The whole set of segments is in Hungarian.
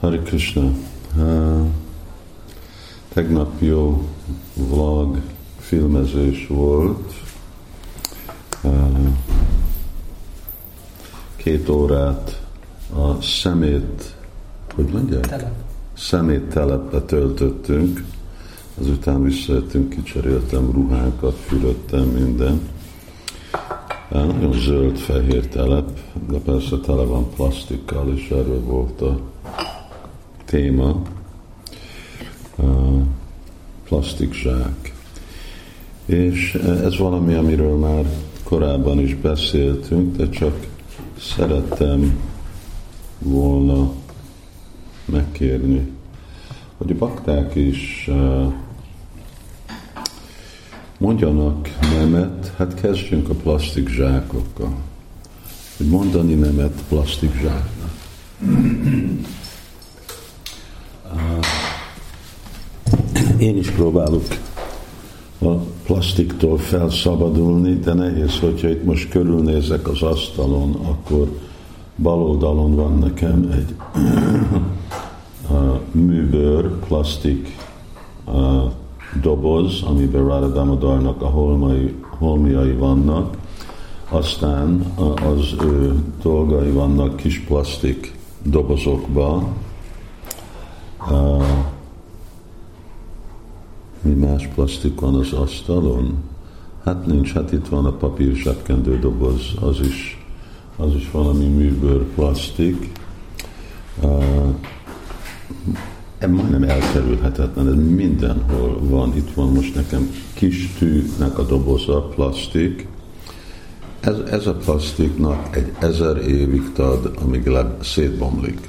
Hari Krishna. Uh, tegnap jó vlog filmezés volt. Uh, két órát a szemét, hogy mondják? Telep. Szemét telepbe töltöttünk. Azután visszajöttünk, kicseréltem ruhákat, fürödtem minden. Nagyon zöld-fehér telep, de persze tele van plastikkal, és erről volt a téma. Plastikzsák. És ez valami, amiről már korábban is beszéltünk, de csak szerettem volna megkérni, hogy a bakták is mondjanak nemet, hát kezdjünk a plastik zsákokkal. Hogy mondani nemet plastik zsáknak. Én is próbálok a plastiktól felszabadulni, de nehéz, hogyha itt most körülnézek az asztalon, akkor bal oldalon van nekem egy műbőr, plastik doboz, amiben Radha a holmai, holmiai vannak, aztán az ő dolgai vannak kis plastik dobozokba. Mi más plastik van az asztalon? Hát nincs, hát itt van a papír zsebkendő doboz, az is, az is valami műbőr plastik ez majdnem elkerülhetetlen, ez mindenhol van. Itt van most nekem kis tűnek a doboza, plastik. Ez, ez a plastiknak egy ezer évig tad, amíg le, szétbomlik.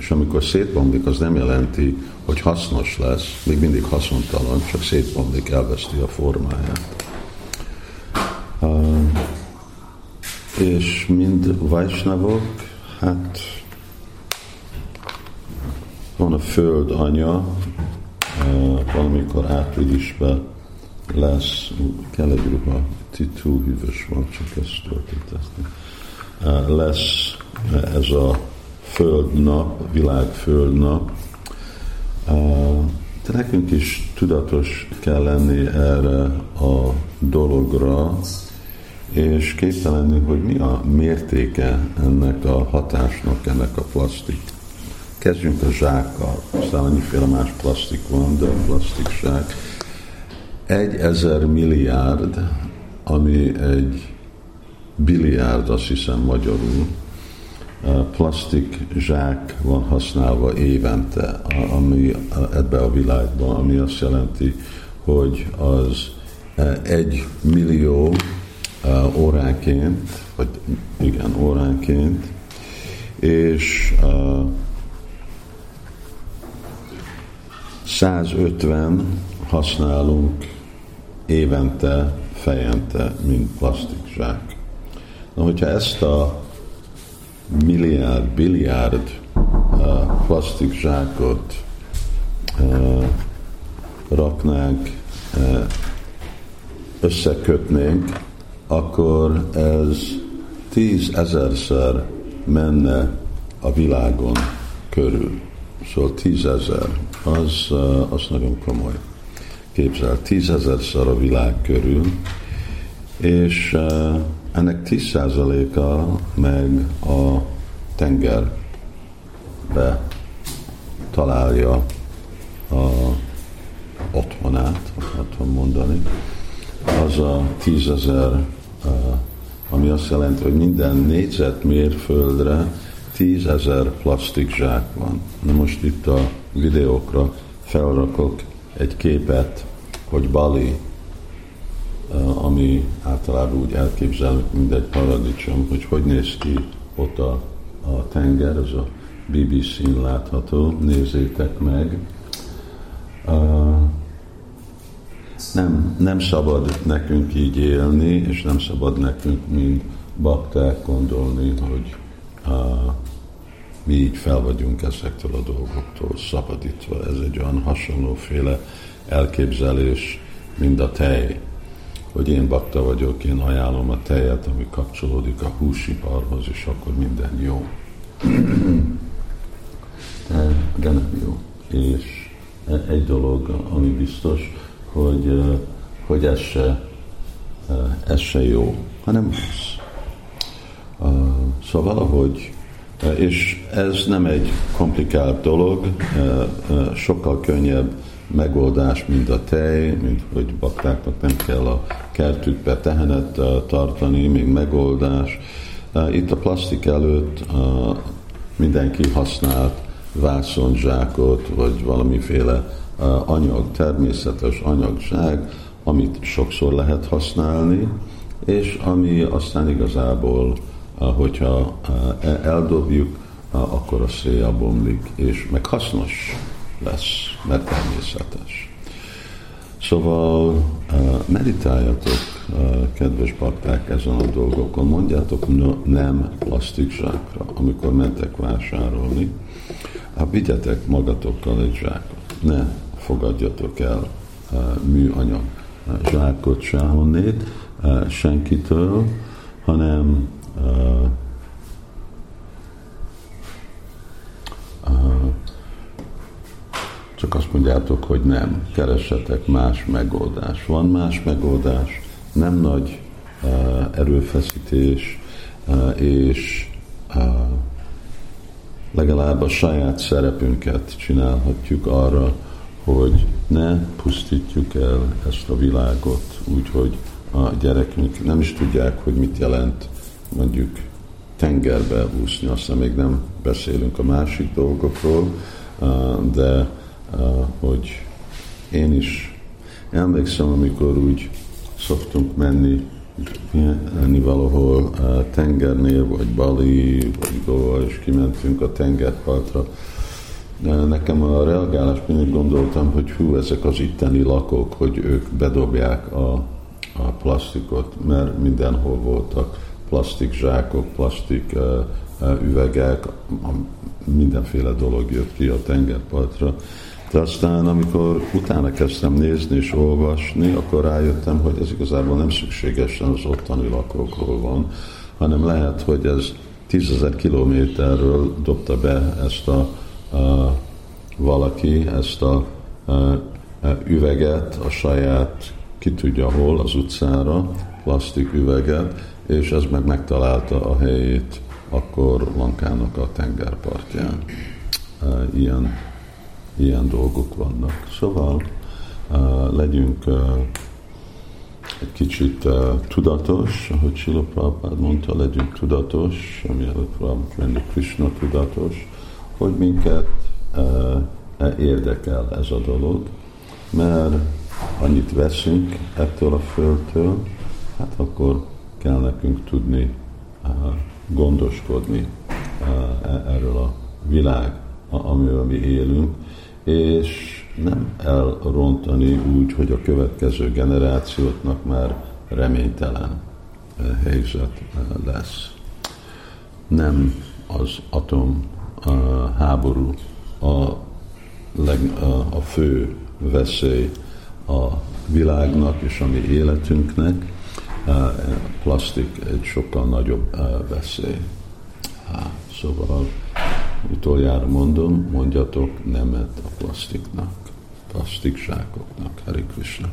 És amikor szétbomlik, az nem jelenti, hogy hasznos lesz, még mindig haszontalan, csak szétbomlik, elveszti a formáját. Uh, és mind Vajsnavok, hát van a föld anya, valamikor áprilisban lesz, kell egy ruha, túl hűvös van, csak ezt töltöttezni. Lesz ez a földnap, világföldnap, de nekünk is tudatos kell lenni erre a dologra, és képtelenni, hogy mi a mértéke ennek a hatásnak, ennek a plastik. Kezdjünk a zsákkal, aztán annyiféle más plastik van, de a plastik zsák. Egy ezer milliárd, ami egy biliárd, azt hiszem magyarul, plastik zsák van használva évente, ami ebbe a világban, ami azt jelenti, hogy az egy millió óránként, vagy igen, óránként, és 150 használunk évente, fejente, mint plastikzsák. Na, hogyha ezt a milliárd, biliárd uh, plastikzsákot uh, raknánk, uh, összekötnénk, akkor ez tízezerszer menne a világon körül. Szóval tízezer, az, az nagyon komoly. Képzel, tízezerszer a világ körül, és ennek tíz százaléka meg a tengerbe találja a otthonát, otthon mondani. Az a tízezer, ami azt jelenti, hogy minden négyzetmérföldre tízezer plastik zsák van. Na most itt a videókra felrakok egy képet, hogy Bali, ami általában úgy elképzelünk, mint egy paradicsom, hogy hogy néz ki ott a, a tenger, ez a BBC-n látható, nézzétek meg. Uh, nem, nem szabad nekünk így élni, és nem szabad nekünk, mint bakták gondolni, hogy uh, mi így fel vagyunk ezektől a dolgoktól szabadítva. Ez egy olyan hasonlóféle elképzelés, mint a tej hogy én bakta vagyok, én ajánlom a tejet, ami kapcsolódik a húsiparhoz, és akkor minden jó. De, de nem jó. És e, egy dolog, ami biztos, hogy, hogy ez se, ez se jó, hanem rossz. Szóval valahogy, és ez nem egy komplikált dolog, sokkal könnyebb megoldás, mint a tej, mint hogy baktáknak nem kell a kertükbe tehenet tartani, még megoldás. Itt a plastik előtt mindenki használt vászonzsákot, vagy valamiféle anyag, természetes anyagság, amit sokszor lehet használni, és ami aztán igazából, hogyha eldobjuk, akkor a szél bomlik, és meg hasznos lesz, mert természetes. Szóval meditáljatok, kedves bakták, ezen a dolgokon, mondjátok nem plastik zsákra, amikor mentek vásárolni, hát vigyetek magatokkal egy zsákot, ne fogadjatok el műanyag zsákot sehonnét, senkitől, hanem mondjátok, hogy nem, keressetek más megoldás. Van más megoldás, nem nagy uh, erőfeszítés, uh, és uh, legalább a saját szerepünket csinálhatjuk arra, hogy ne pusztítjuk el ezt a világot úgy, hogy a gyerekünk nem is tudják, hogy mit jelent mondjuk tengerbe úszni, aztán még nem beszélünk a másik dolgokról, de hogy én is emlékszem, amikor úgy szoktunk menni menni valahol tengernél, vagy Bali, vagy Goa, és kimentünk a tengerpartra. Nekem a reagálás mindig gondoltam, hogy hú, ezek az itteni lakók, hogy ők bedobják a, a plastikot, mert mindenhol voltak plastik zsákok, plastik üvegek, mindenféle dolog jött ki a tengerpartra. De aztán, amikor utána kezdtem nézni és olvasni, akkor rájöttem, hogy ez igazából nem szükségesen az ottani lakókról van, hanem lehet, hogy ez tízezer kilométerről dobta be ezt a, a valaki, ezt a, a, a üveget a saját, ki tudja hol, az utcára, plastik üveget, és ez meg megtalálta a helyét akkor Lankának a tengerpartján. Ilyen ilyen dolgok vannak. Szóval uh, legyünk uh, egy kicsit uh, tudatos, ahogy Sila Prabhupád mondta, legyünk tudatos, ami előtt lenni Krishna tudatos, hogy minket uh, érdekel ez a dolog, mert annyit veszünk ettől a földtől, hát akkor kell nekünk tudni uh, gondoskodni uh, erről a világ, amivel mi élünk, és nem elrontani úgy, hogy a következő generációknak már reménytelen helyzet lesz. Nem az atom a háború a, leg, a, a fő veszély a világnak és a mi életünknek, plastik egy sokkal nagyobb veszély. Szóval utoljára mondom, mondjatok nemet a plastiknak, plastik zsákoknak. Hari Krishna.